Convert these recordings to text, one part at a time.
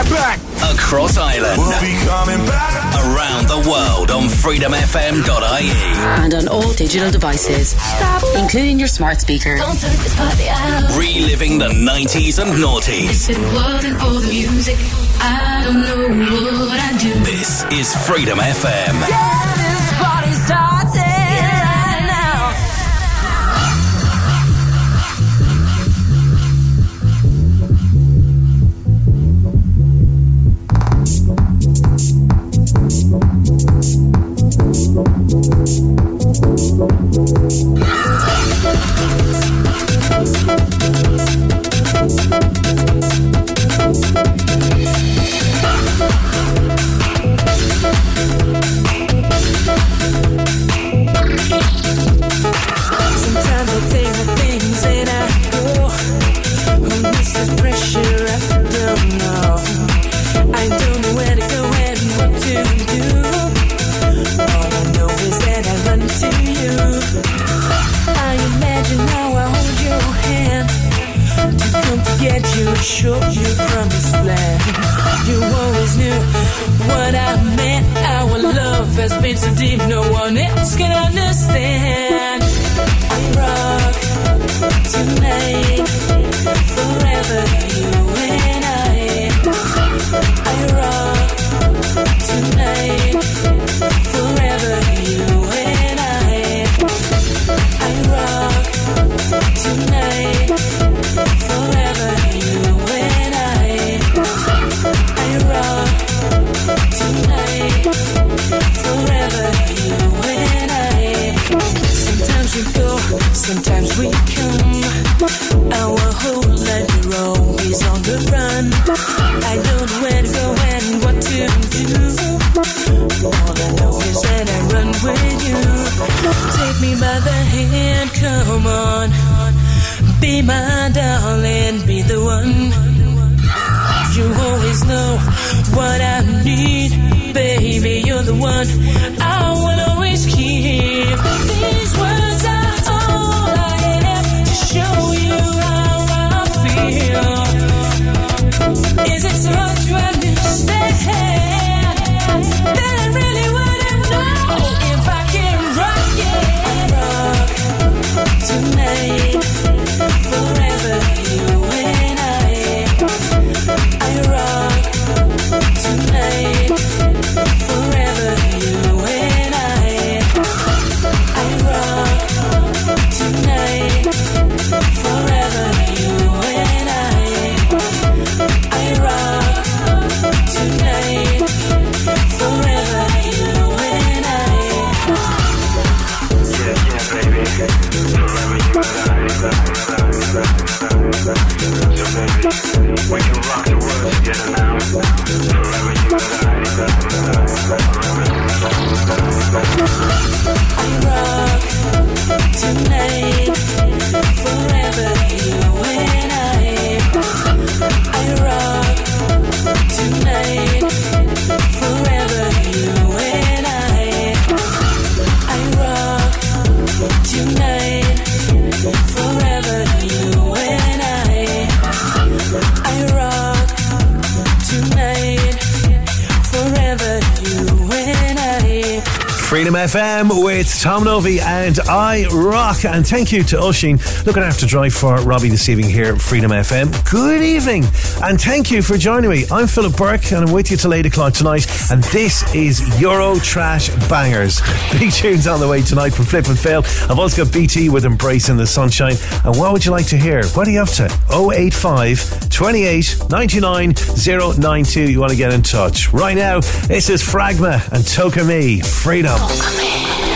right back. Across Ireland. We'll be coming back. Around the world on freedomfm.ie. And on all digital devices, Stop. including your smart speaker. Reliving the 90s and noughties. This is Freedom FM. Yeah. Freedom FM with Tom Novi and I Rock. And thank you to Oshin looking after Drive for Robbie this evening here at Freedom FM. Good evening and thank you for joining me. I'm Phillip Bourke and I'm with you till 8 o'clock tonight. And this is Euro Trash Bangers. Big tunes on the way tonight from Flip & Fill. I've also got BT with Embracing the Sunshine. And what would you like to hear? What are you up to? 085 28 99 092. You want to get in touch. Right now, this is Fragma and Toca Me Freedom. Amén.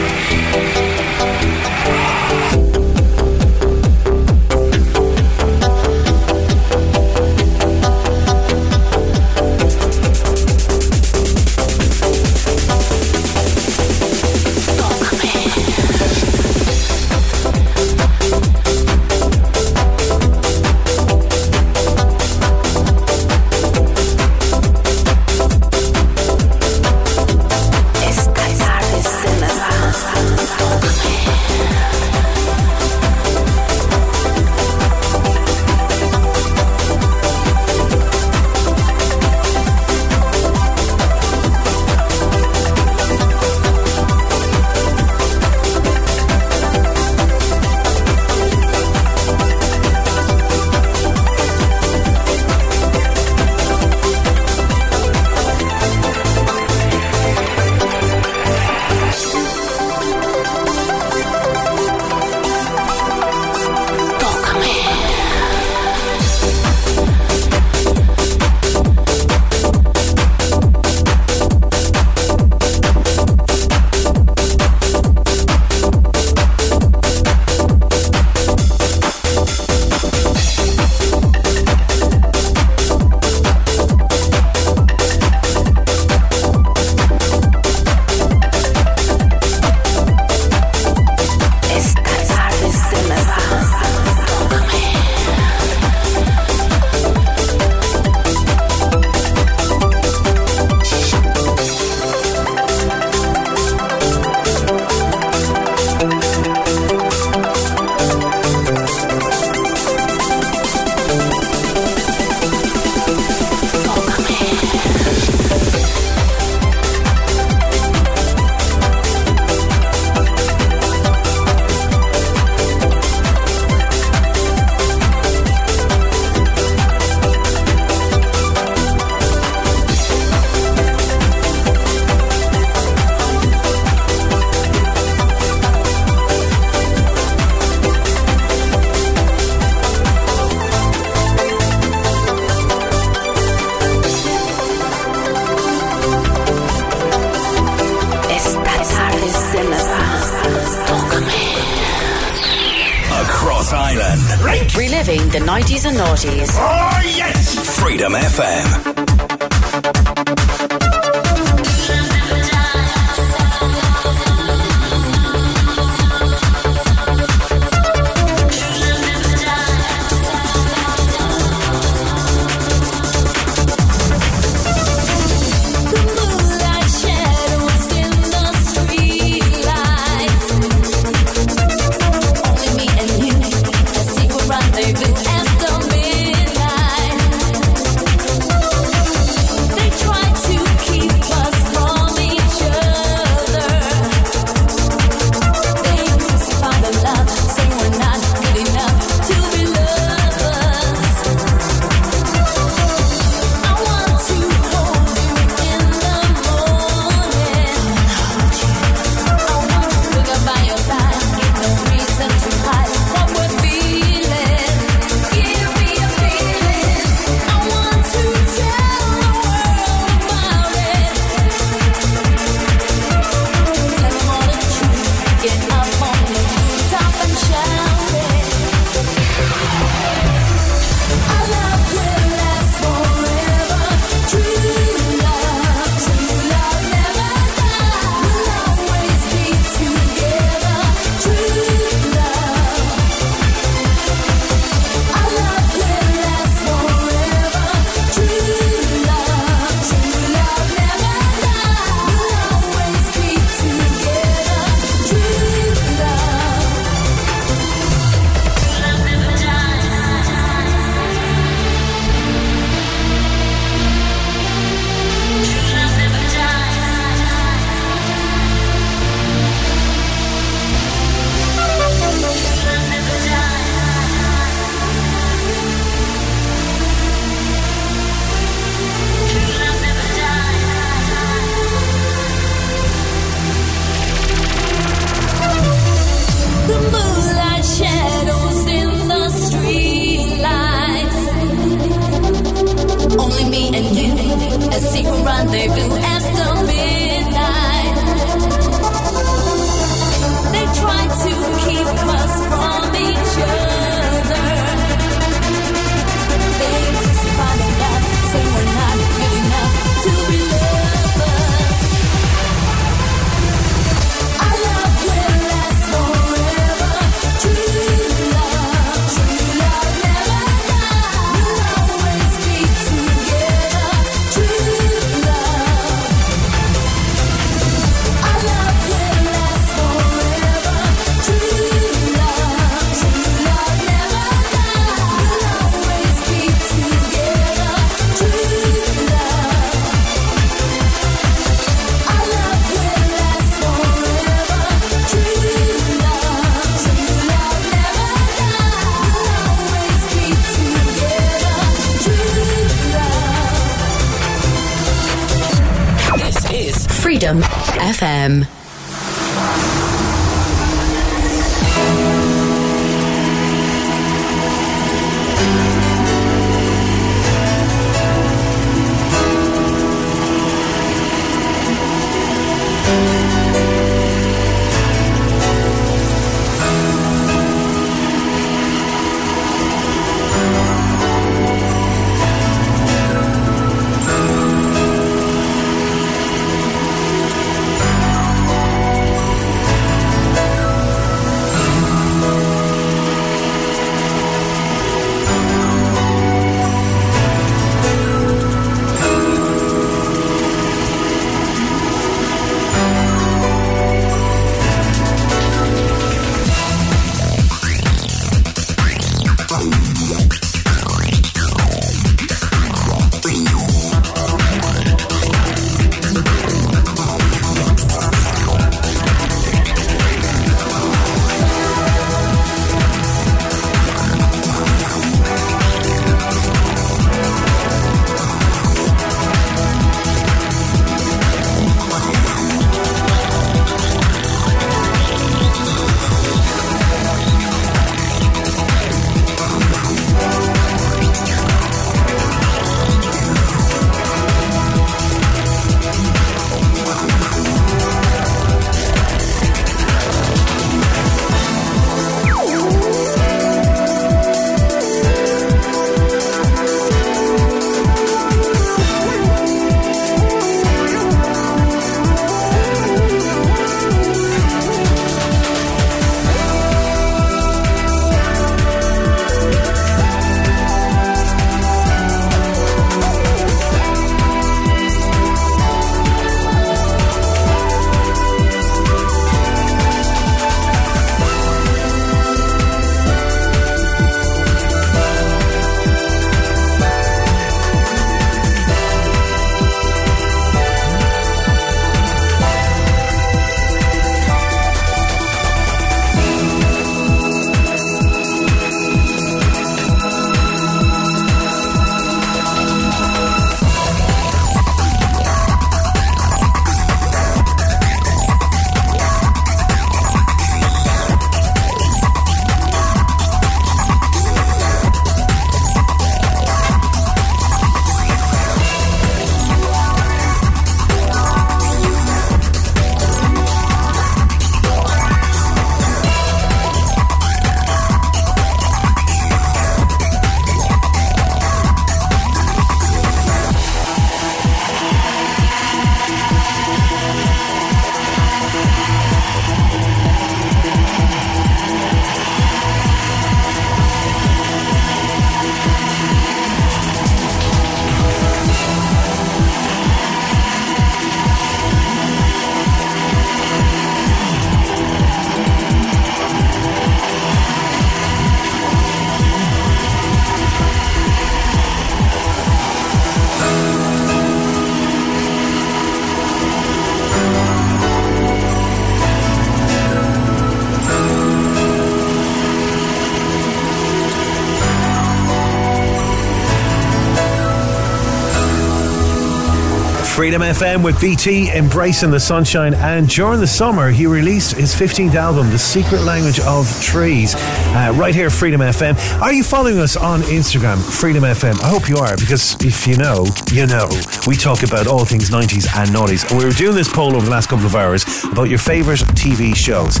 Freedom FM with BT embracing the sunshine. And during the summer, he released his 15th album, The Secret Language of Trees, uh, right here, Freedom FM. Are you following us on Instagram, Freedom FM? I hope you are, because if you know, you know. We talk about all things 90s and noughties. And we were doing this poll over the last couple of hours about your favourite TV shows.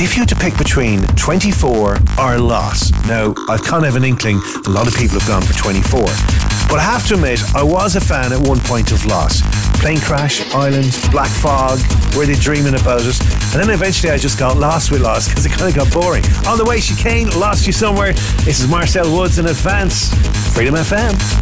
If you had to pick between 24 or Lost, now I've kind of have an inkling a lot of people have gone for 24. But I have to admit, I was a fan at one point of Lost. Plane Crash, Island, Black Fog, were they dreaming about it? And then eventually I just got lost with Lost because it kind of got boring. On the way, Chicane, Lost You Somewhere. This is Marcel Woods in advance. Freedom FM.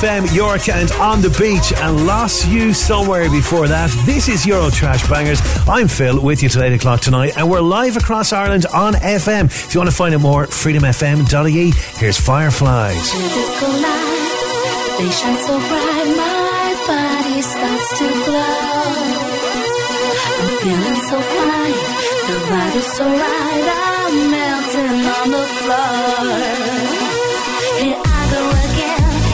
FM, York, and On the Beach, and Lost You Somewhere before that. This is Euro Trash Bangers. I'm Phil with you till 8 o'clock tonight, and we're live across Ireland on FM. If you want to find out more, freedomfm.ie. Here's Fireflies. lights, they shine so bright, my body starts to glow. I'm feeling so fine, the vibe is so right, I'm melting on the floor.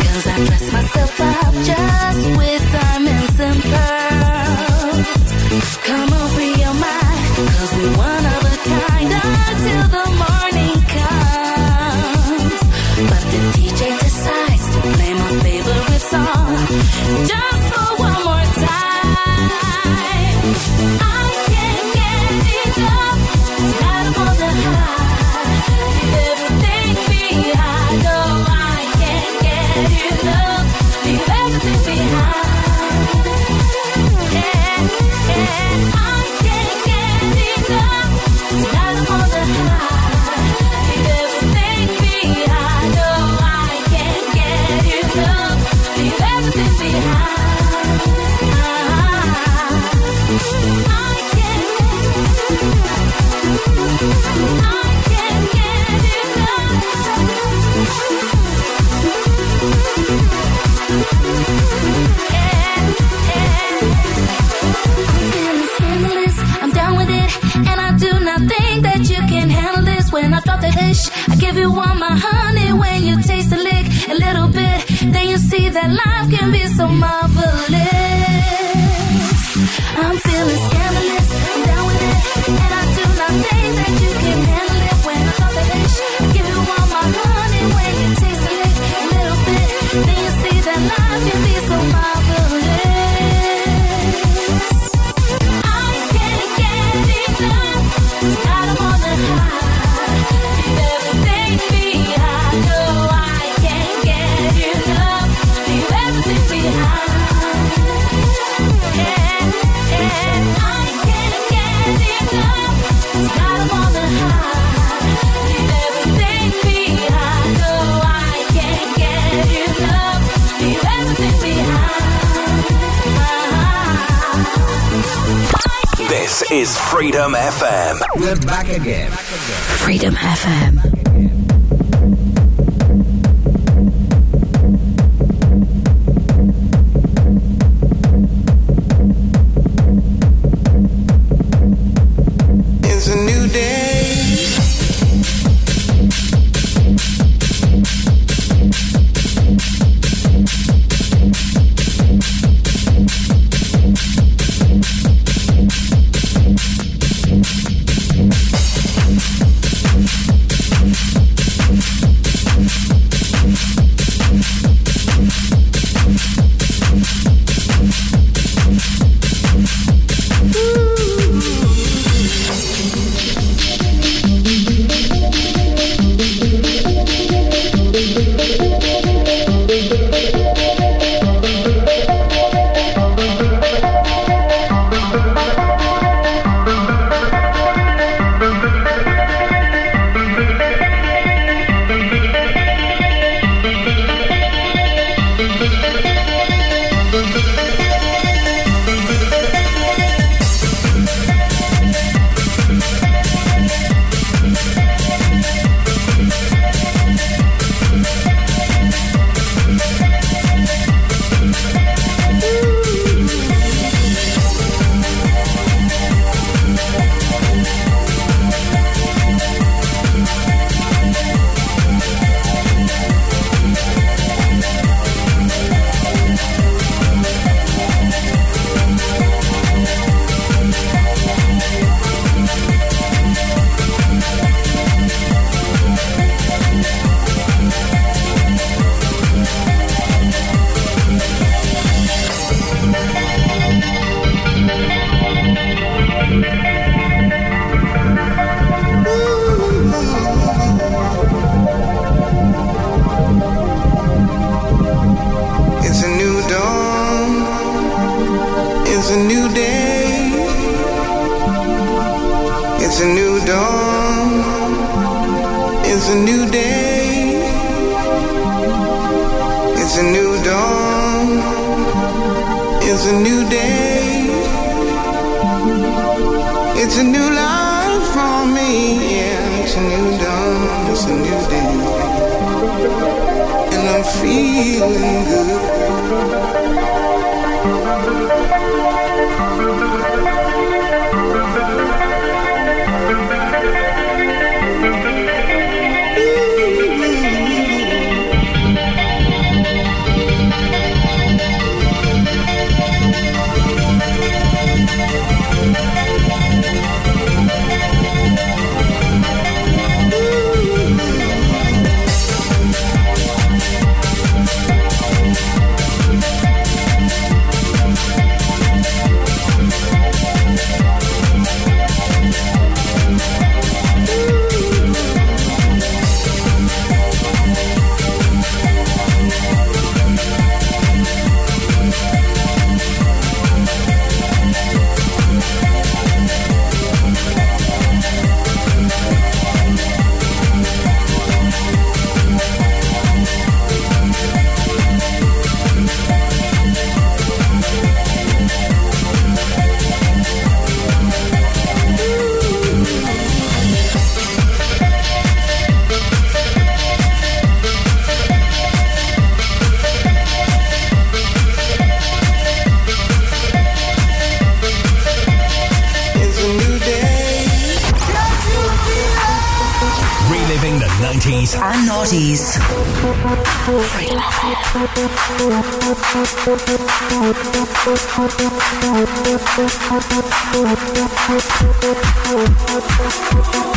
'cause I dress myself up just with diamonds and pearls. Come your mind, 'cause we're one of a kind until the morning comes. But the DJ decides to play my favorite song just give you all my honey. When you taste the lick a little bit, then you see that life can be so marvelous. I'm feeling scandalous. Is Freedom FM. We're back again. Freedom FM. Good. Thank you.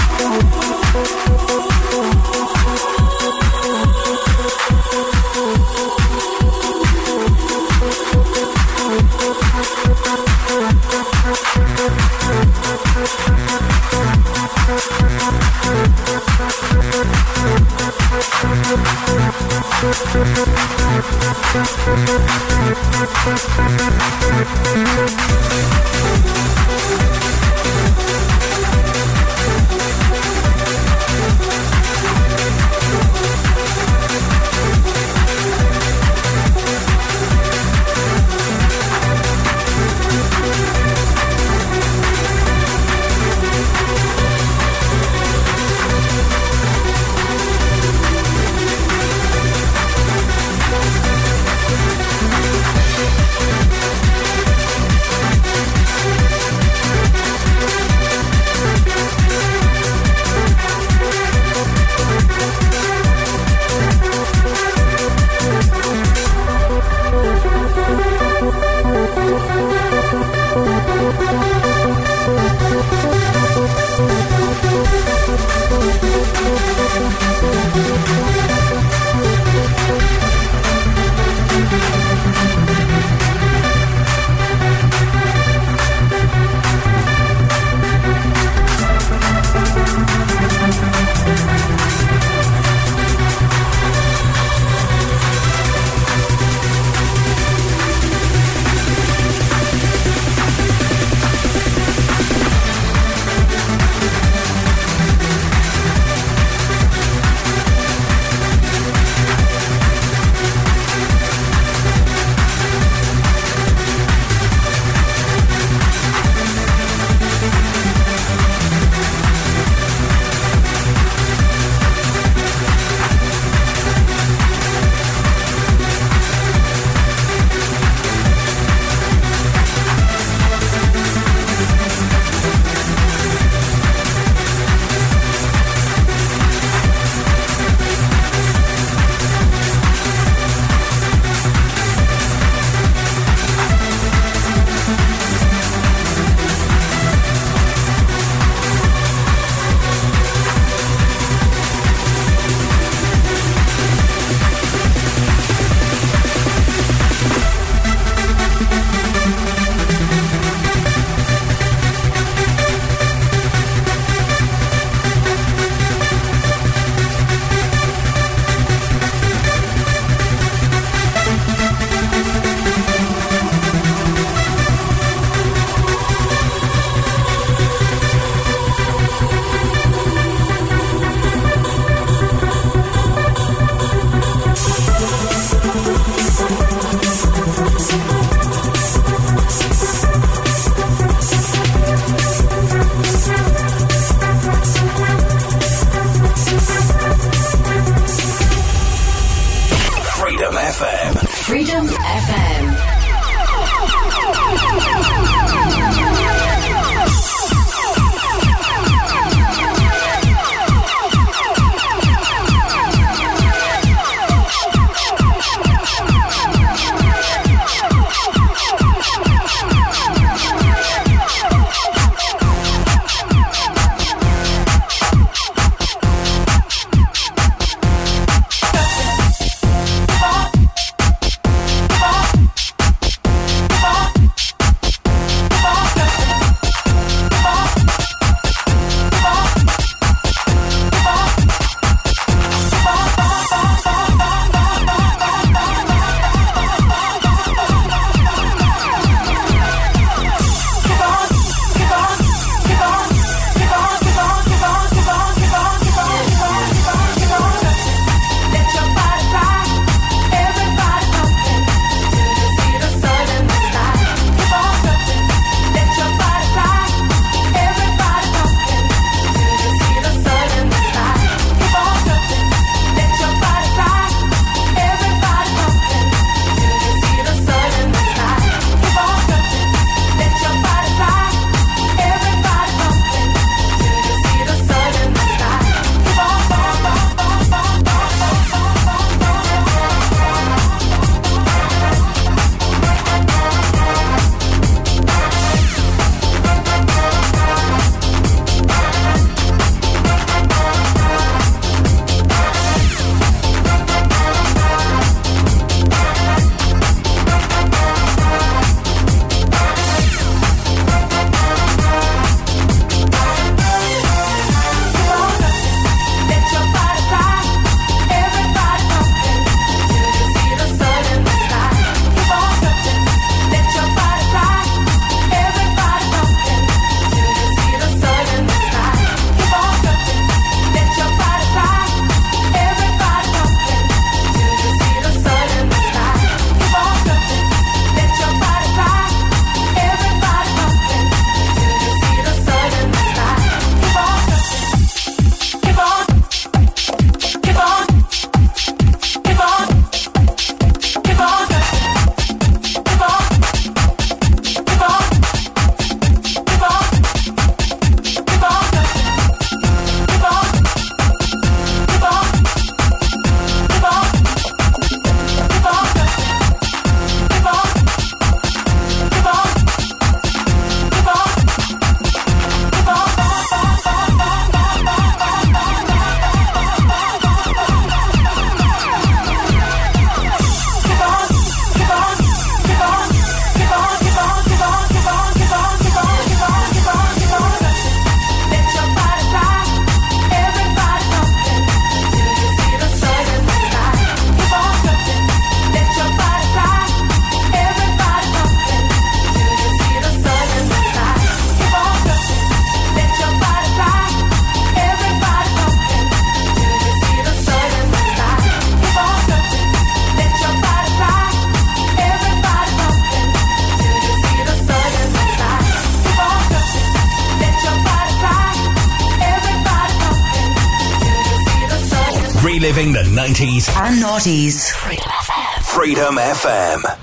90s. Freedom FM. Freedom FM.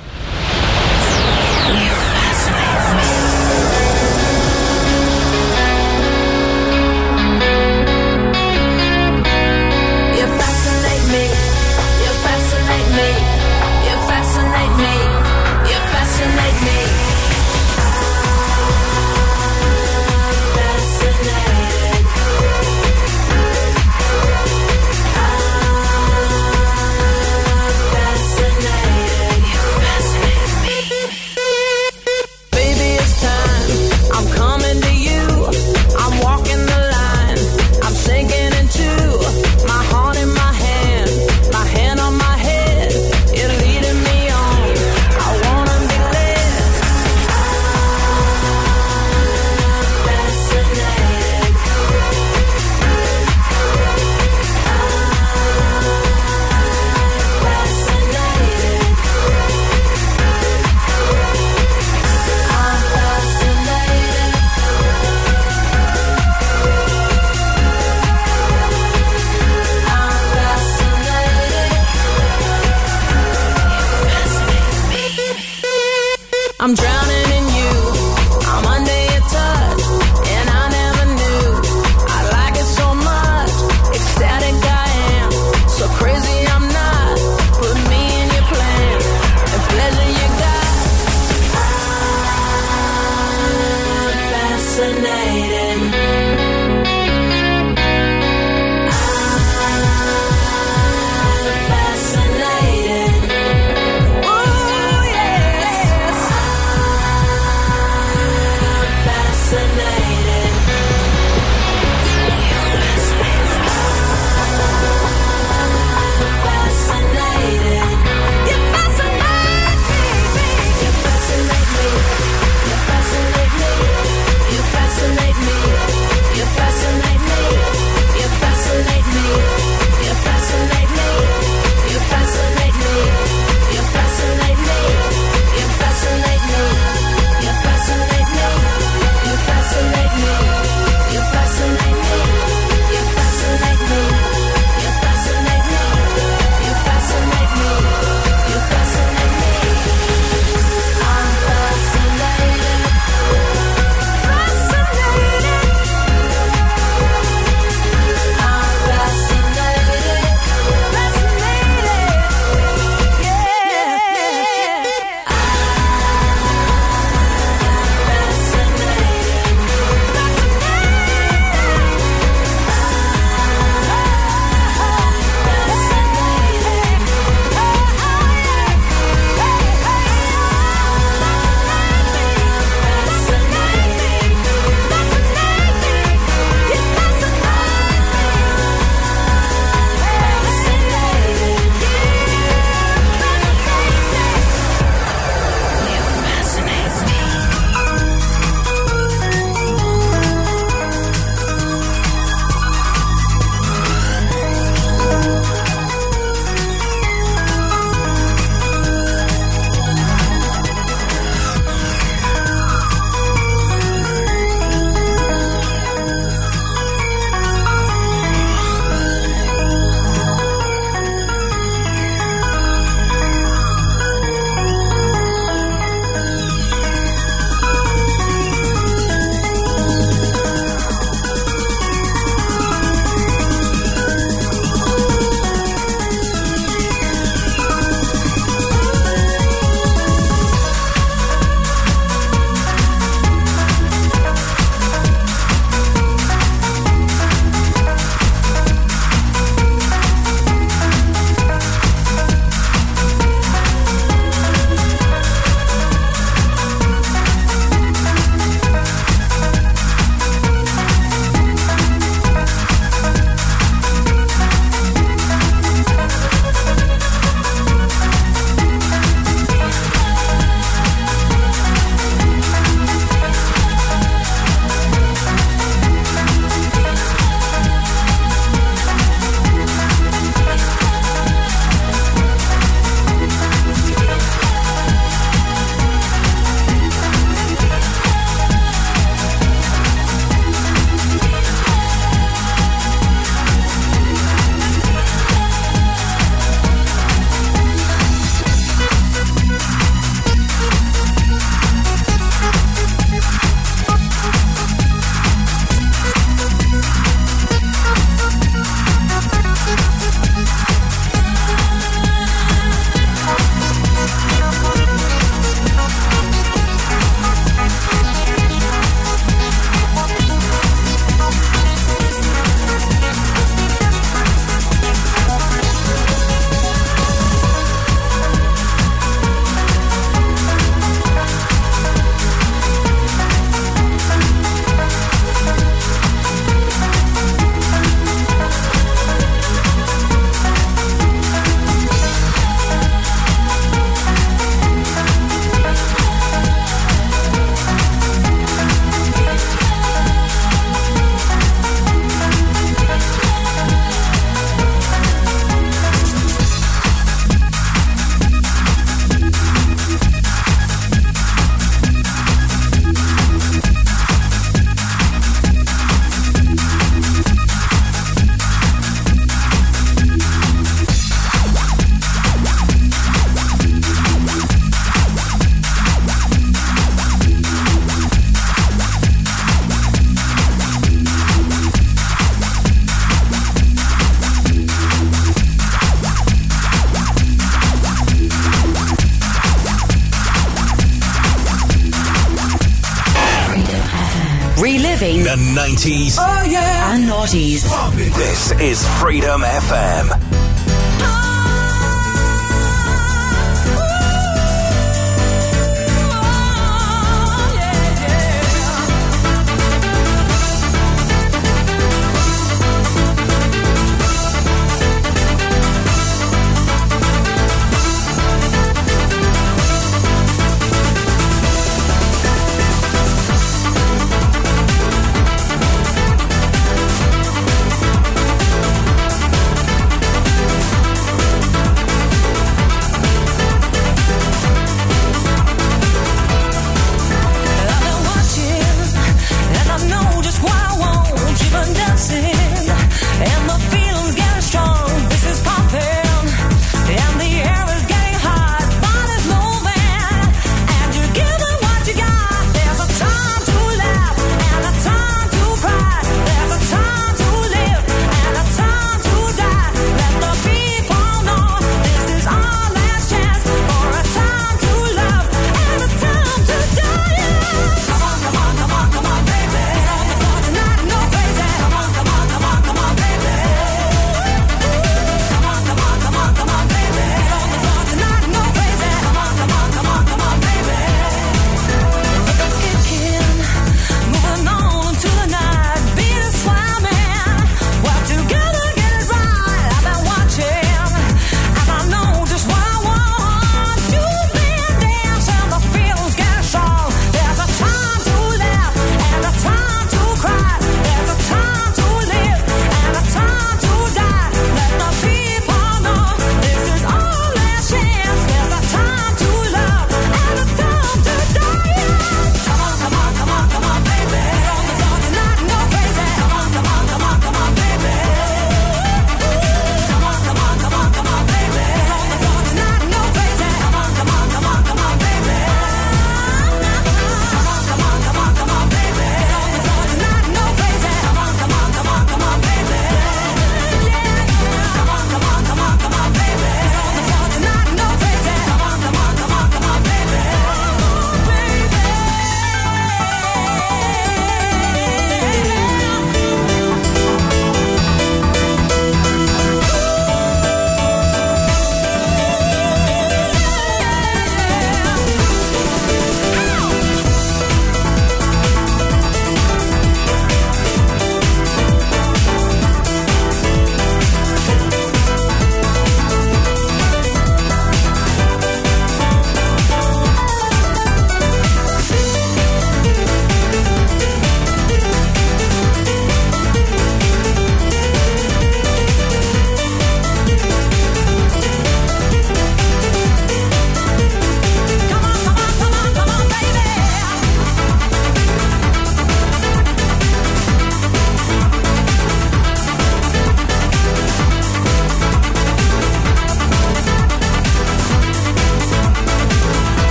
the 90s. Oh, yeah. And noughties. This is Freedom FM.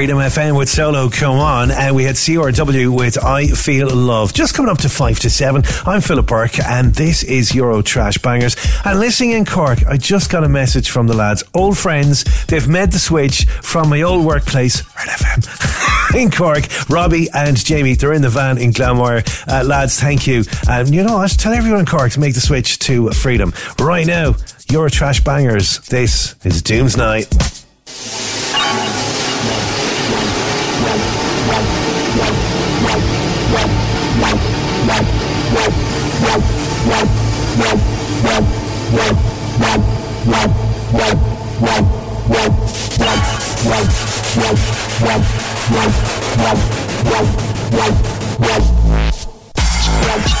Freedom FM with Solo Come On, and we had CRW with I Feel Love. Just coming up to 5 to 7. I'm Phillip Bourke, and this is Euro Trash Bangers. And listening in Cork, I just got a message from the lads, old friends. They've made the switch from my old workplace, Red FM, in Cork. Robbie and Jamie, they're in the van in Glanmire. Uh, lads, thank you. And um, you know, I tell everyone in Cork to make the switch to Freedom. Right now, Euro Trash Bangers. This is Doom's Night. Wow. Right.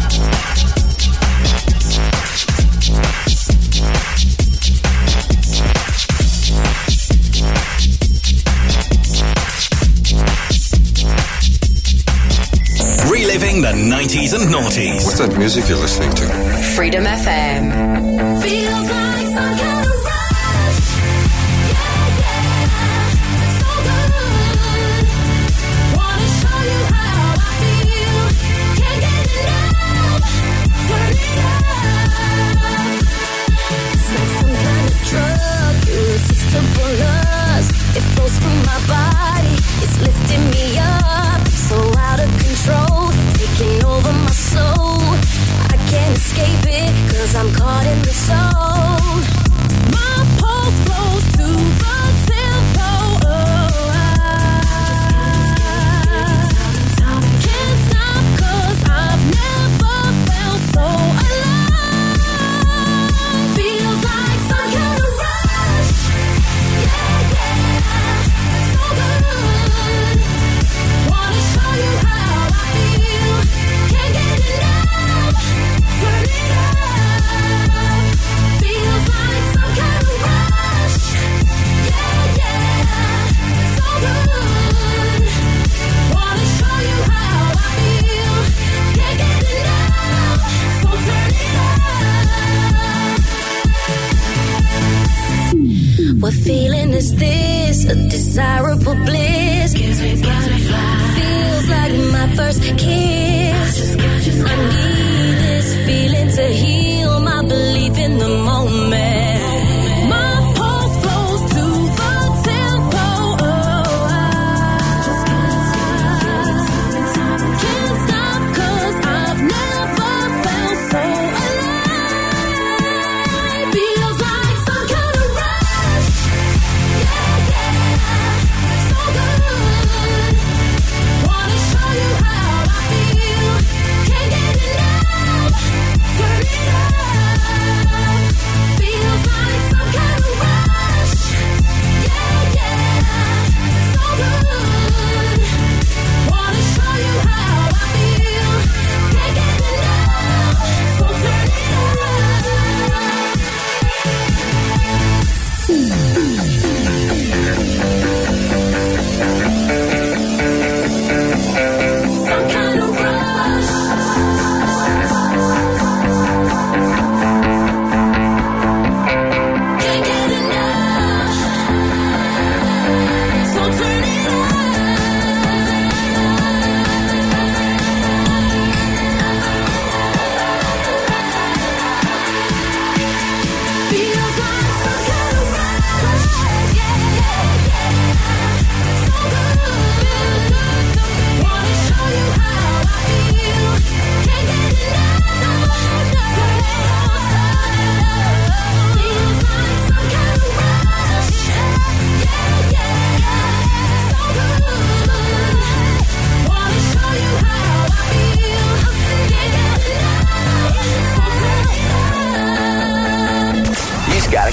yeah, yeah, so good. What's that music you're listening to? Freedom FM. get enough. Turn it up. It's like some kind of drug, irresistible lust. It flows through my body. It's lifting me up, cause I'm caught in the soul. is this? A desirable bliss. Gives me butterflies. Feels like my first kiss. I, I need this feeling to heal.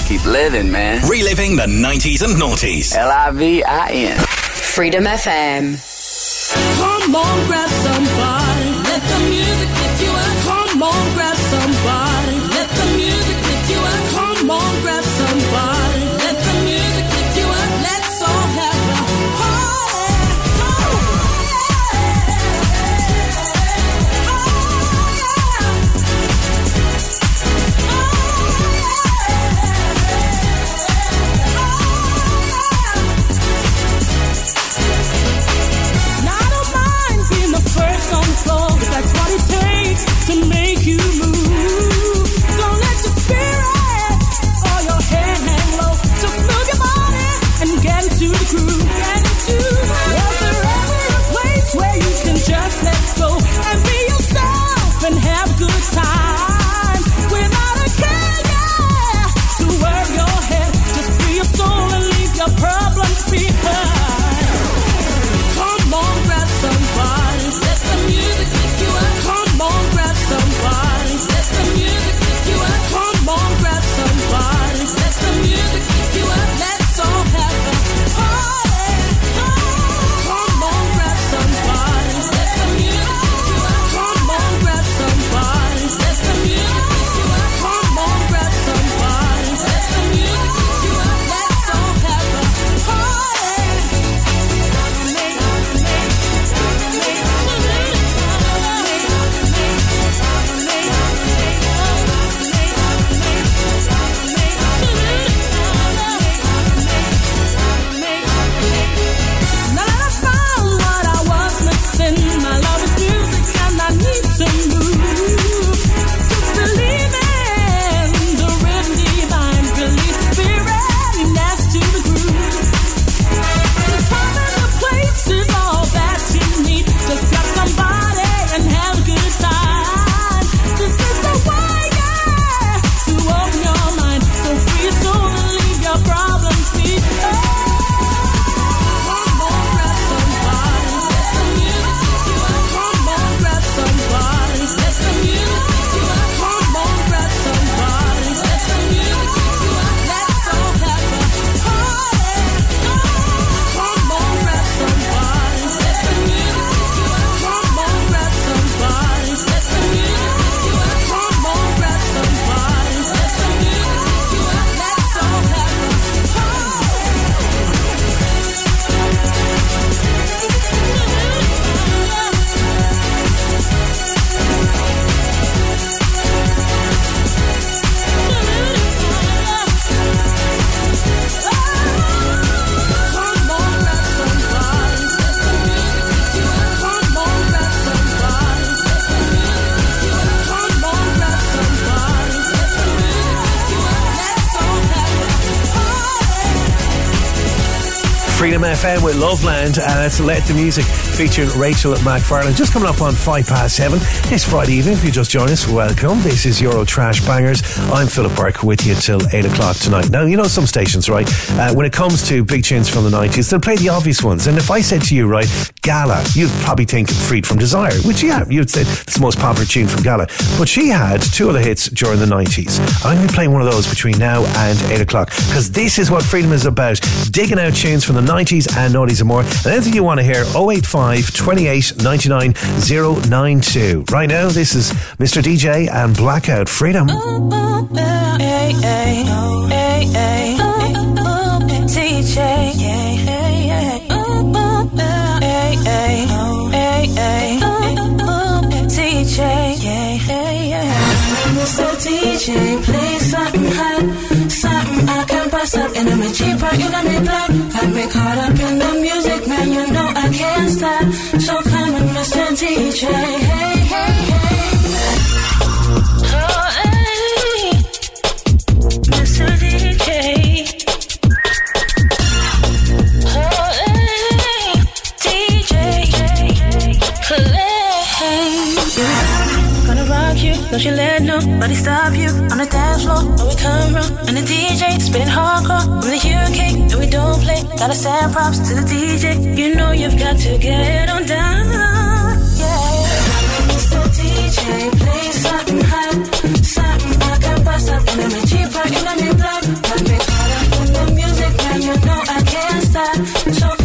Keep living, man. Reliving the 90s and noughties. L I V I N. Freedom FM. Come on, grab FM with Loveland, and it's Let the Music featuring Rachel McFarlane. Just coming up on five past seven this Friday evening. If you just join us, welcome. This is Euro Trash Bangers. I'm Phillip Bourke with you till eight o'clock tonight. Now, you know some stations, right? Uh, when it comes to big tunes from the 90s, they'll play the obvious ones. And if I said to you, right, Gala, you'd probably think Freed from Desire, which, yeah, you'd say it's the most popular tune from Gala. But she had two other hits during the 90s. I'm going to be playing one of those between now and eight o'clock because this is what Freedom is about digging out tunes from the 90s and noughties and more. And anything you want to hear, 085 28 99 092. Right now, this is Mr. DJ and Blackout Freedom. Oh, oh, hey, TJ, So DJ, play something hot, something I can bust up in a cheaper in a me block. Got me caught up in the music, man. You know I can't stop. So come on, Mr. DJ, hey, hey, hey. Oh, Don't you let nobody stop you on the dance floor. Where we come from, and the DJ spinning hardcore. I'm the UK, and we don't play. Gotta send props to the DJ. You know you've got to get on down. Yeah. Mr. DJ, play something hot, something I can bust up, and I'm a cheaper, and I'm in love. I'm up in the music, and you know I can't stop. So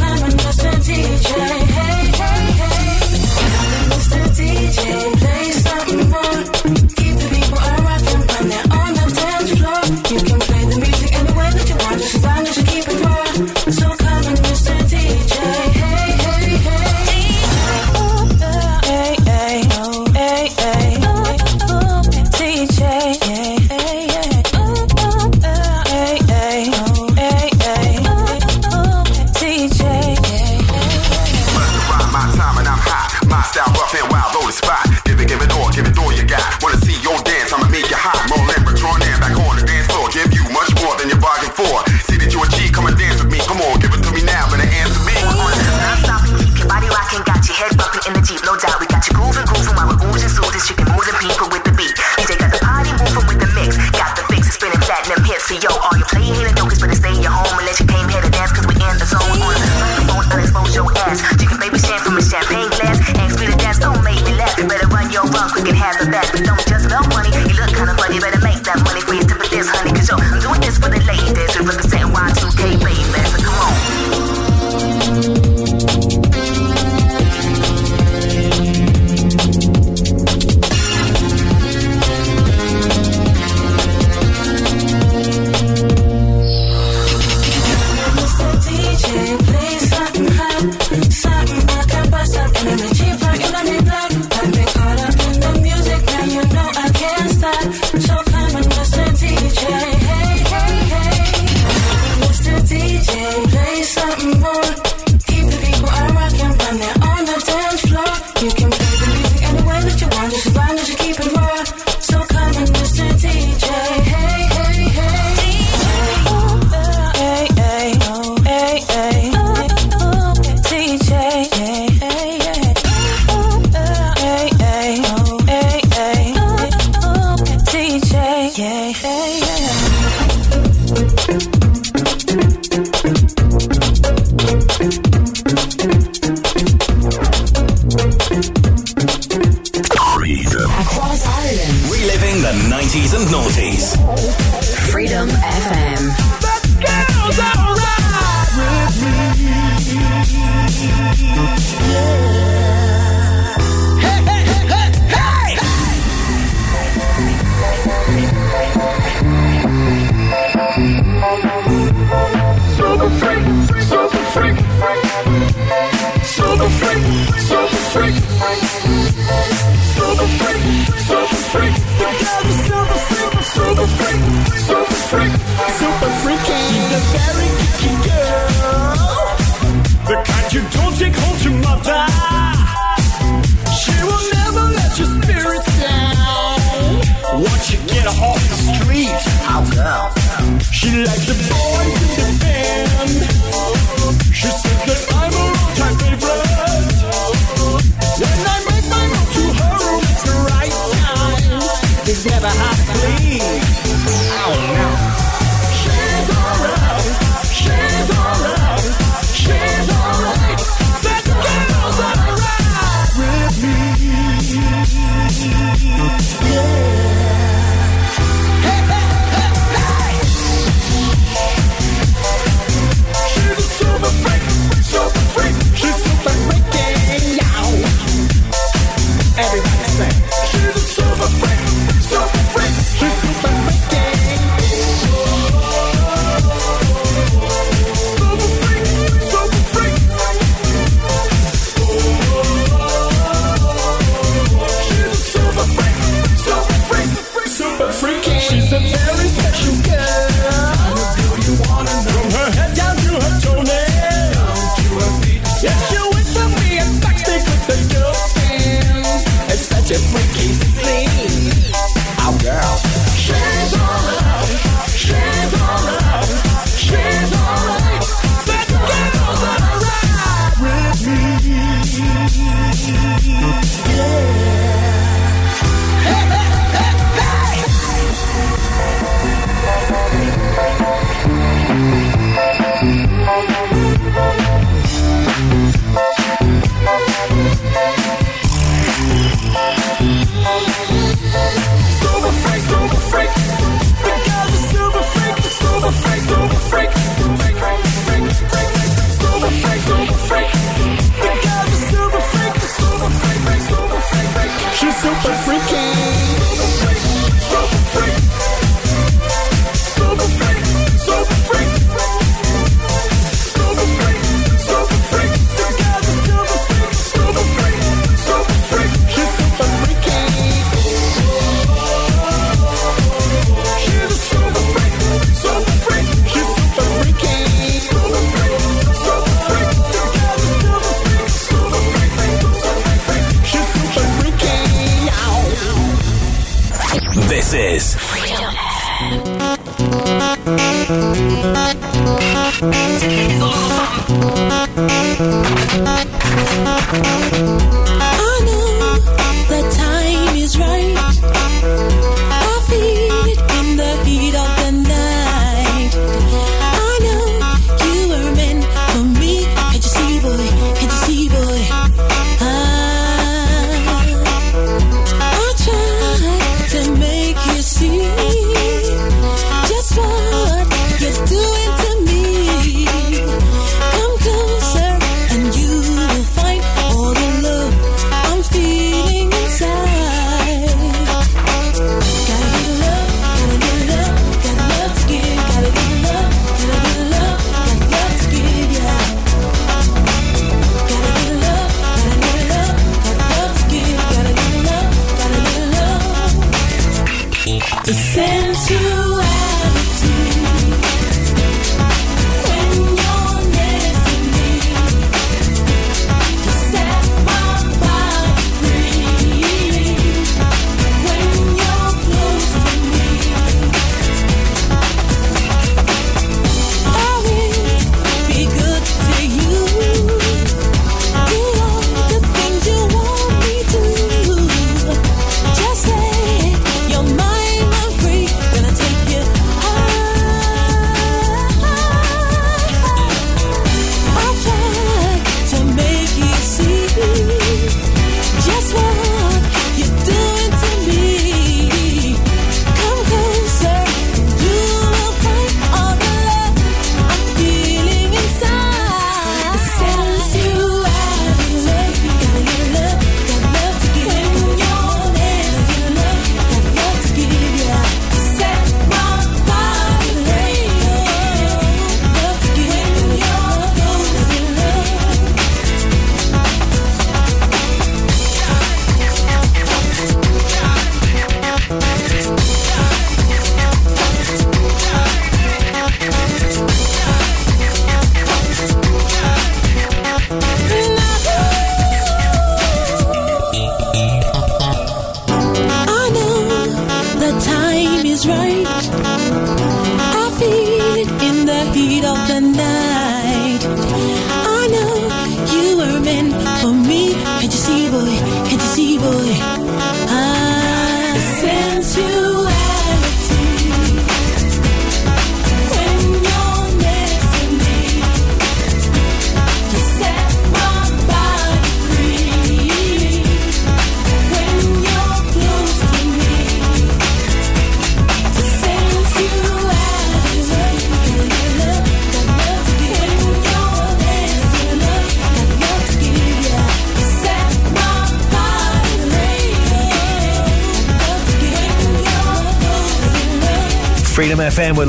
Super freak, super freaky. She's very geeky girl, the kind you don't take home to mother. She will never let your spirits down. Once you get off the she likes the boys in the band. She says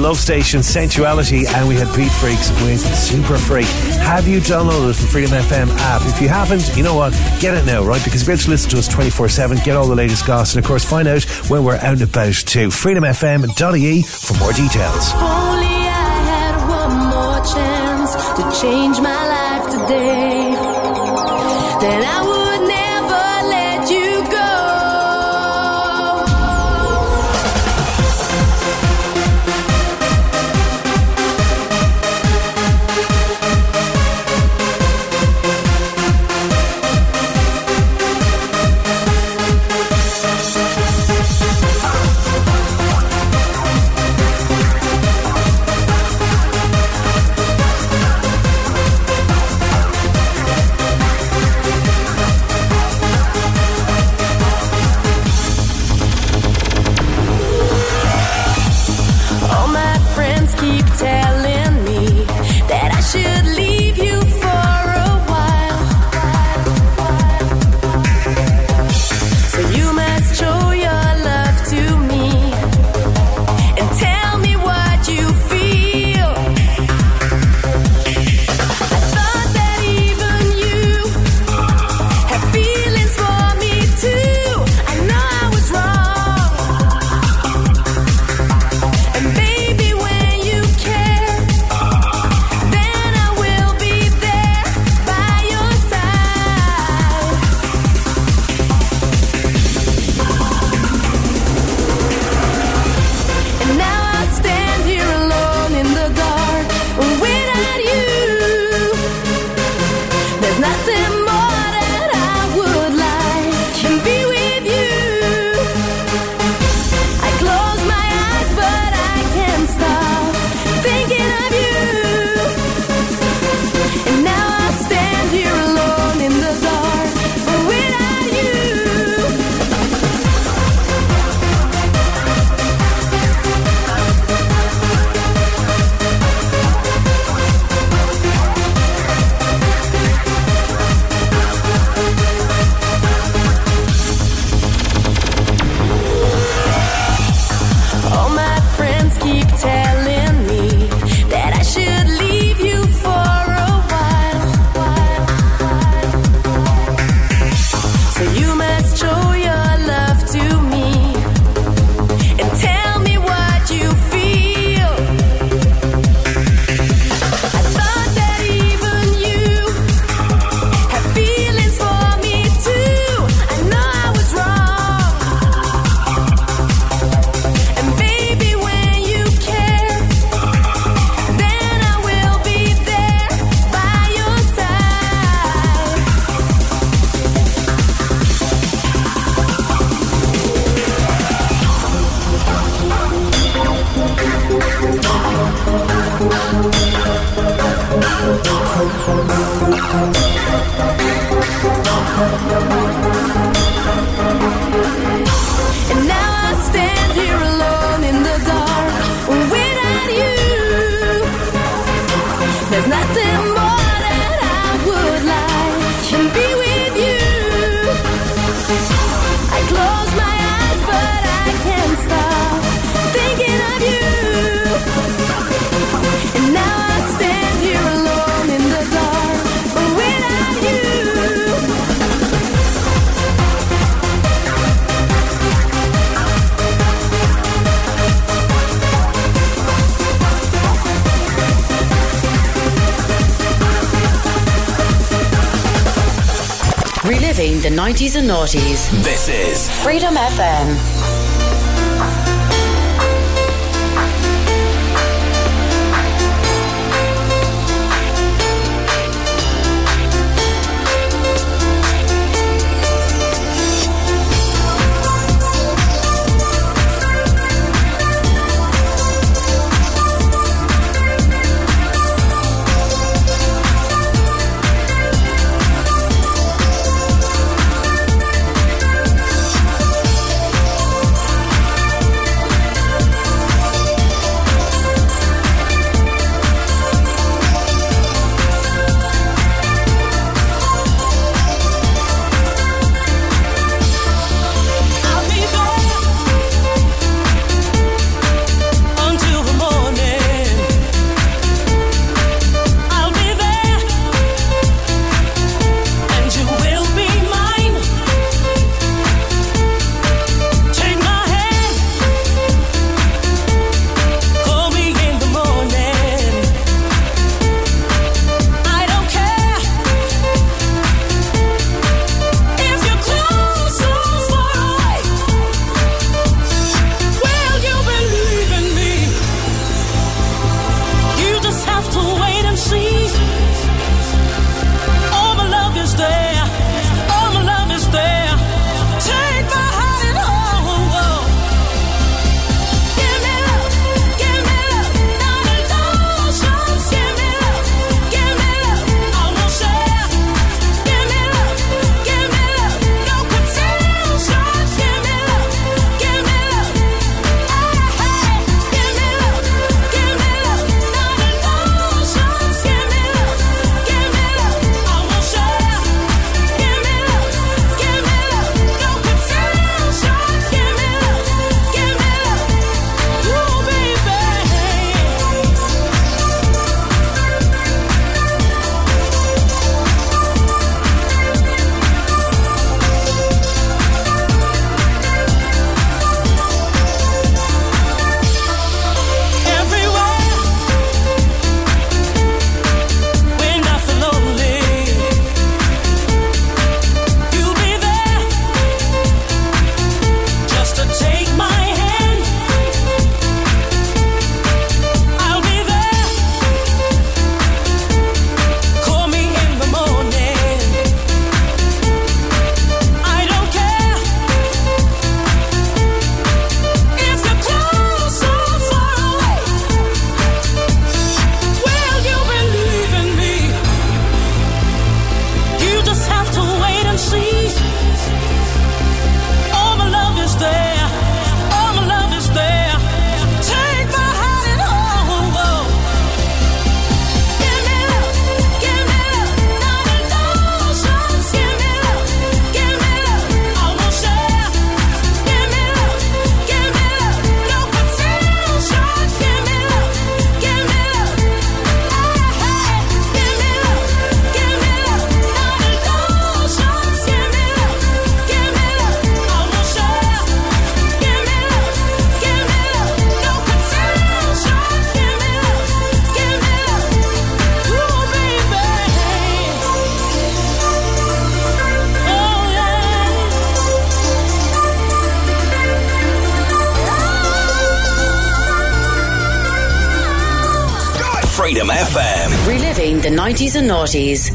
Love Station, Sensuality, and we had Beatfreakz with Super Freak. Have you downloaded the Freedom FM app? If you haven't, you know what? Get it now, right? Because you'll be able to listen to us 24 7, get all the latest gossip, and of course, find out when we're out and about too. FreedomFM.ie for more details. If only I had one more chance to change my life today, then I would. 90s and noughties. This is Freedom FM. 90s and noughties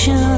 oceans.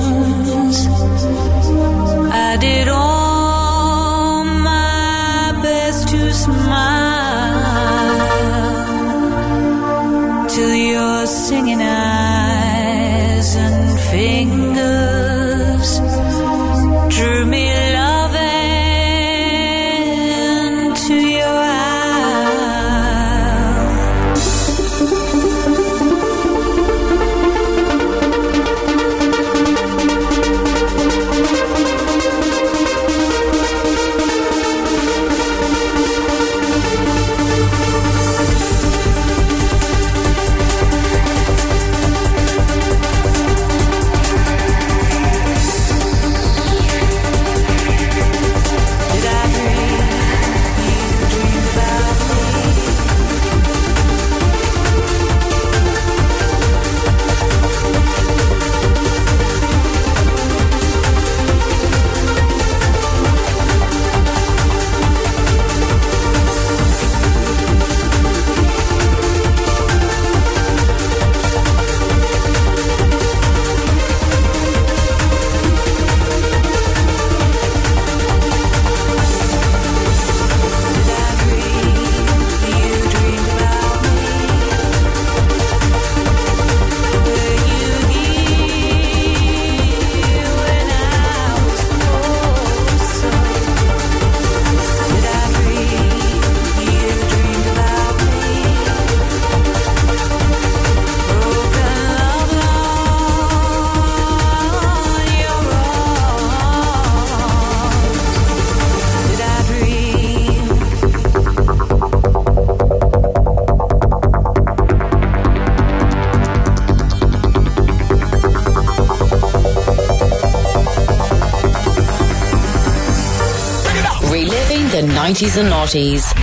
90s and noughties.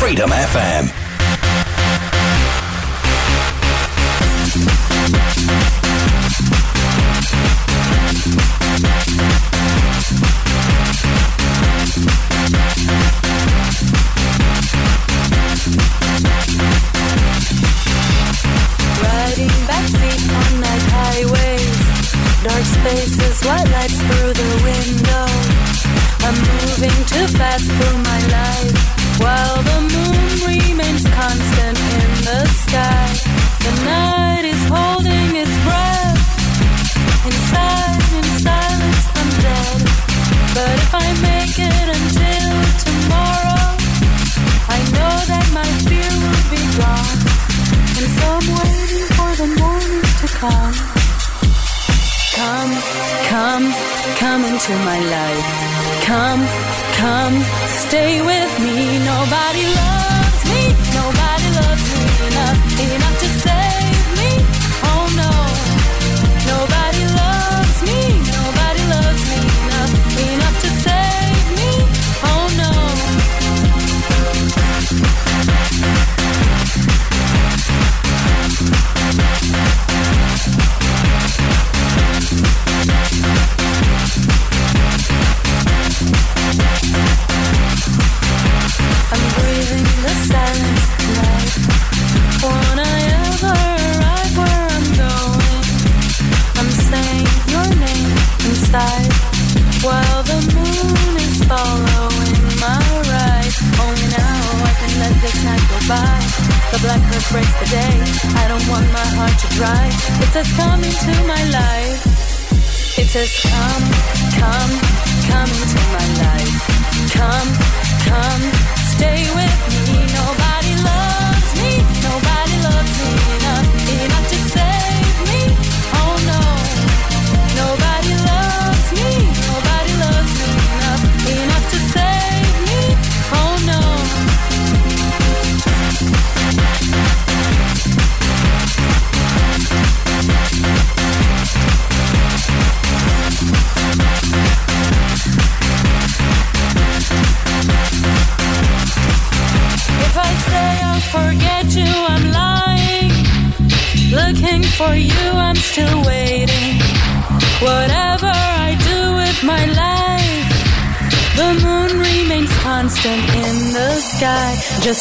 Freedom FM.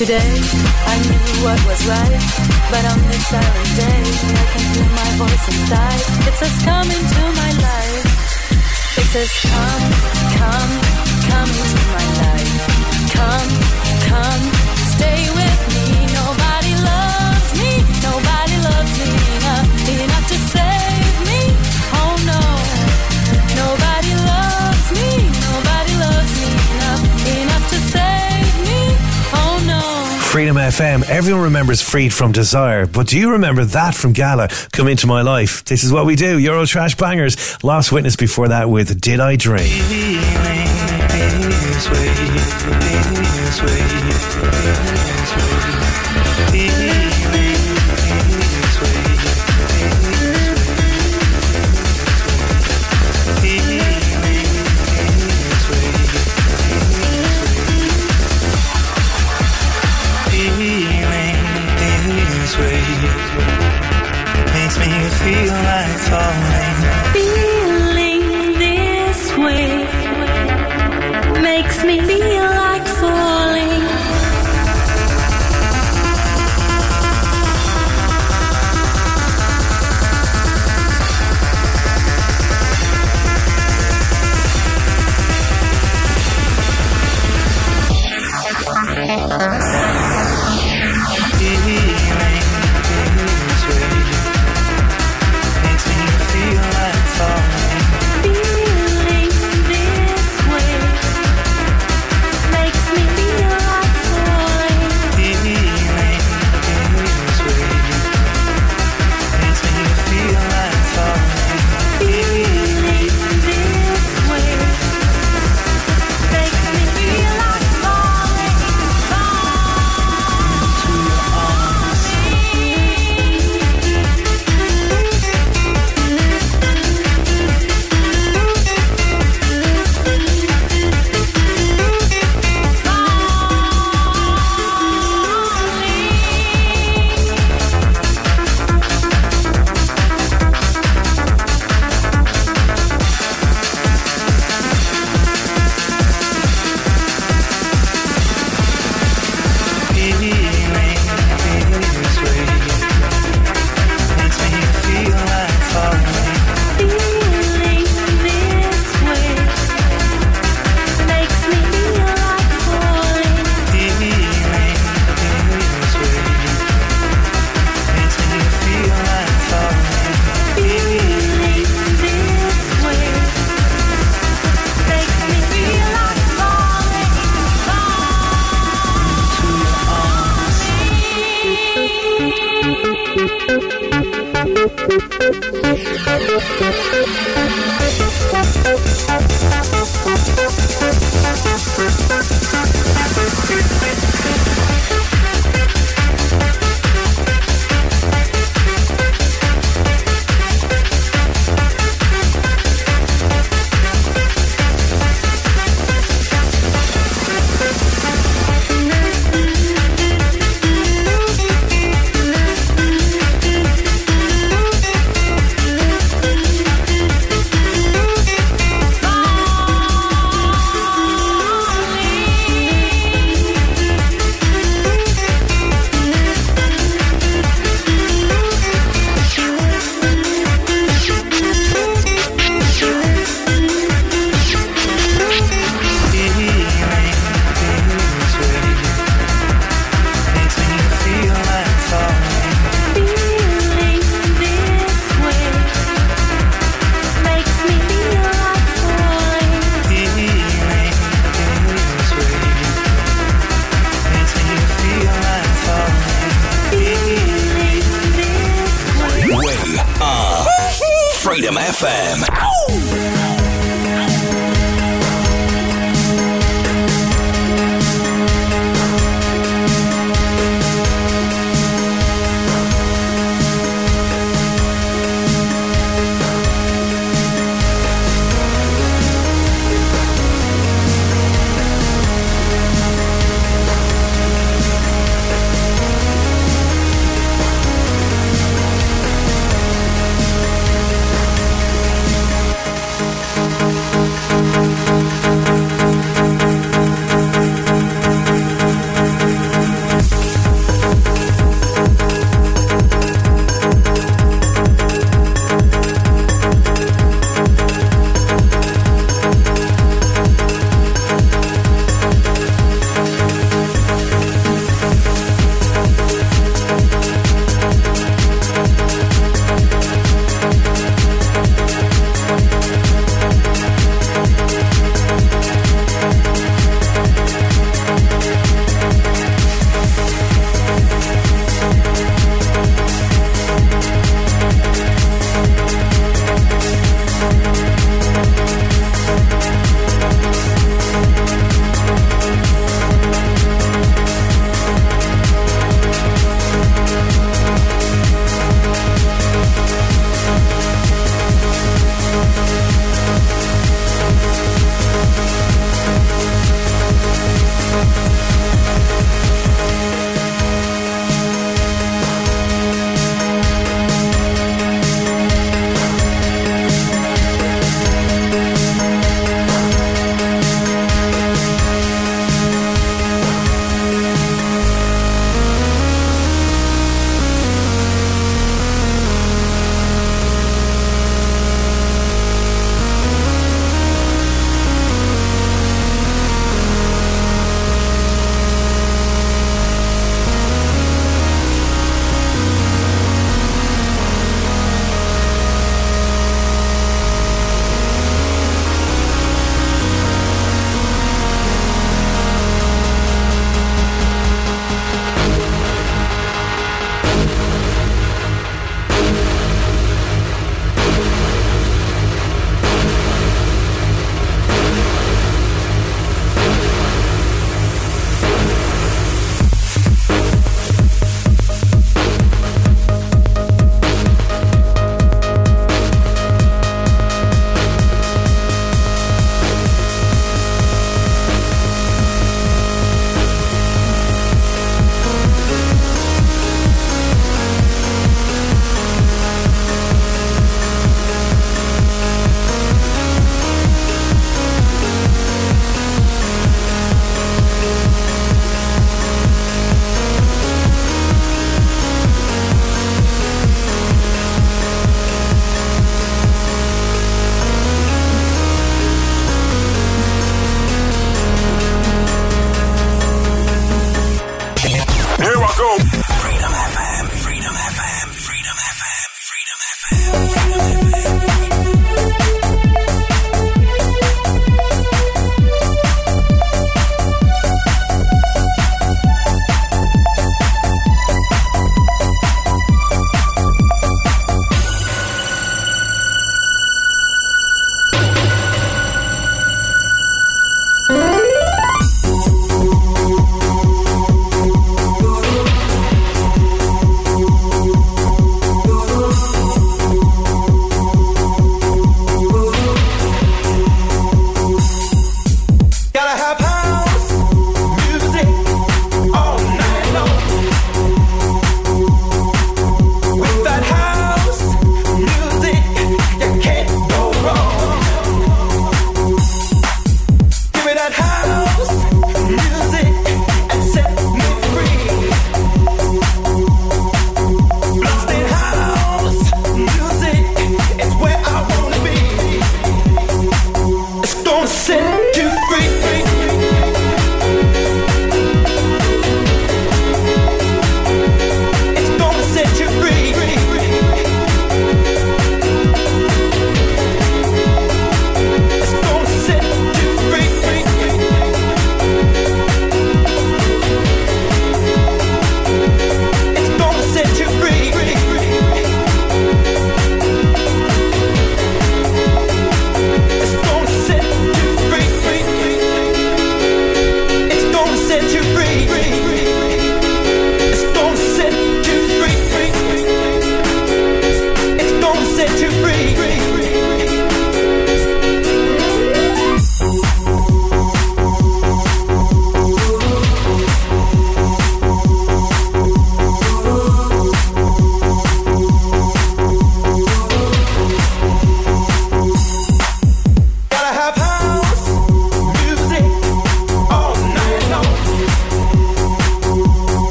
Today I knew what was right, but on this silent day I can hear my voice inside. It says, "Come into my life." It says, "Come, come, come into my life. Come." FM, everyone remembers Freed from Desire, but do you remember that from Gala, Come Into My Life? This is what we do, Euro Trash Bangers. Lost Witness before that with Did I Dream?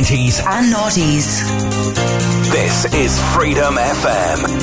90s And noughties. This is Freedom FM.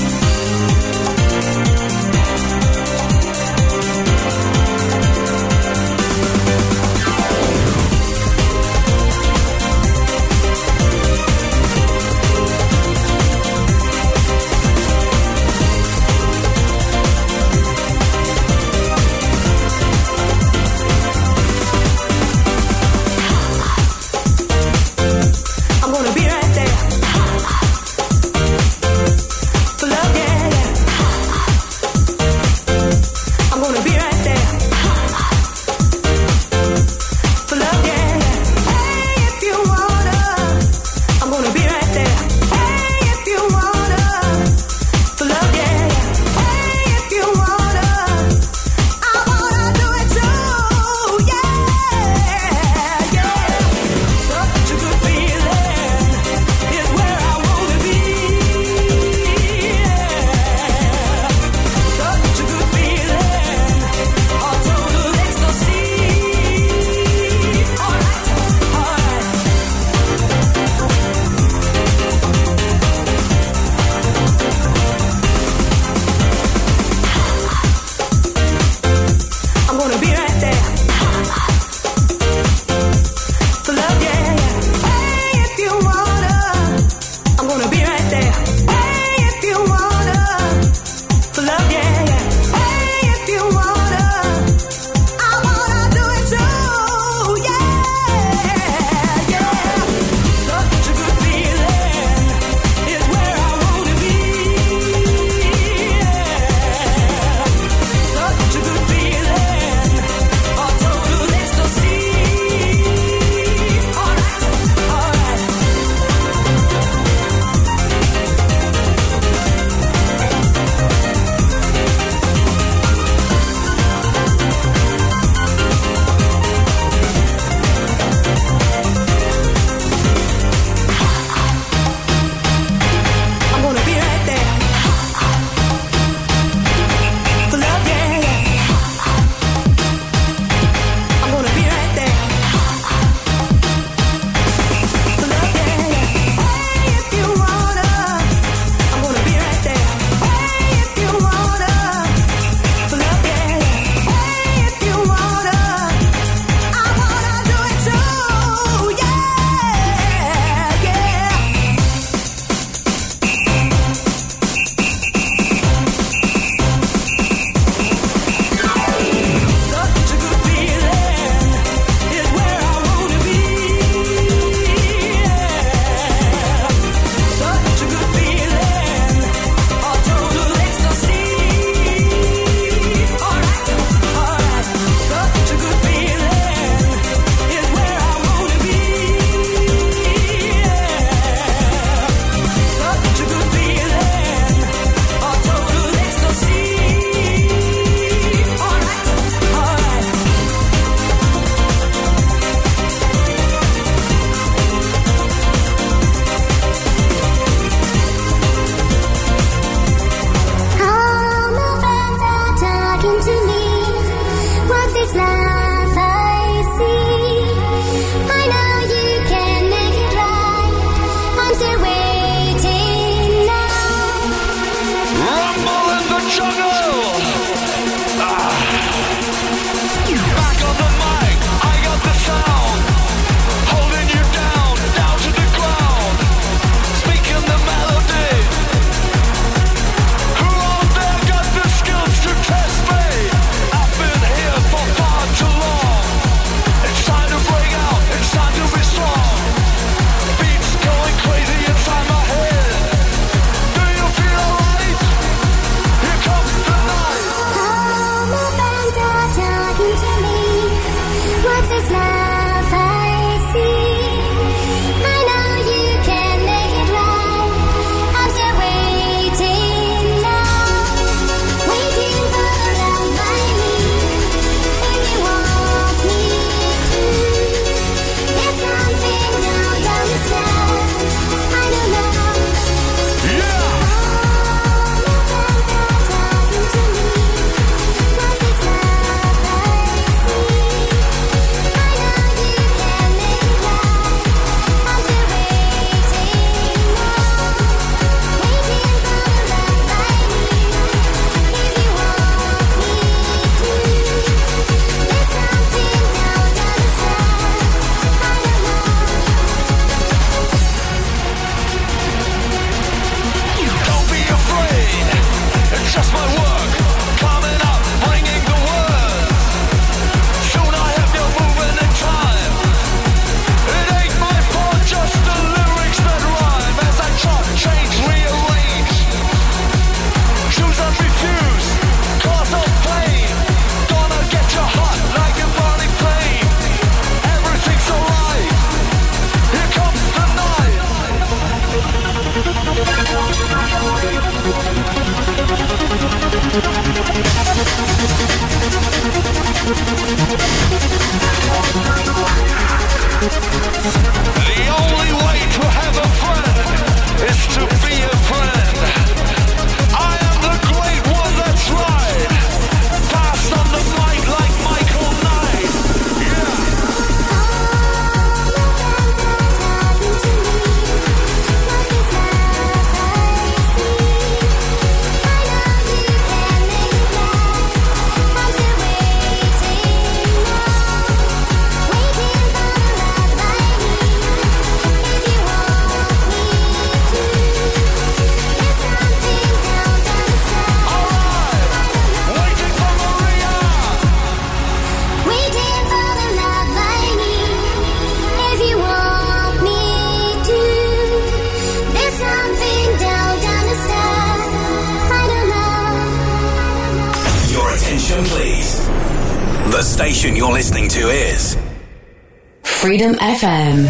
Freedom FM.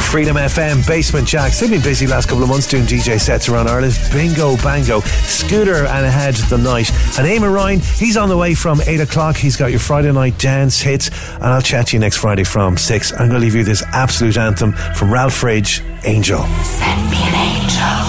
Freedom FM, Basement Jaxx. They've been busy last couple of months doing DJ sets around Ireland. Bingo, bango. Scooter and ahead the night. And Eamon Ryan, he's on the way from 8 o'clock. He's got your Friday night dance hits. And I'll chat to you next Friday from 6. I'm going to leave you this absolute anthem from Ralph Fridge, Angel. Send me an angel.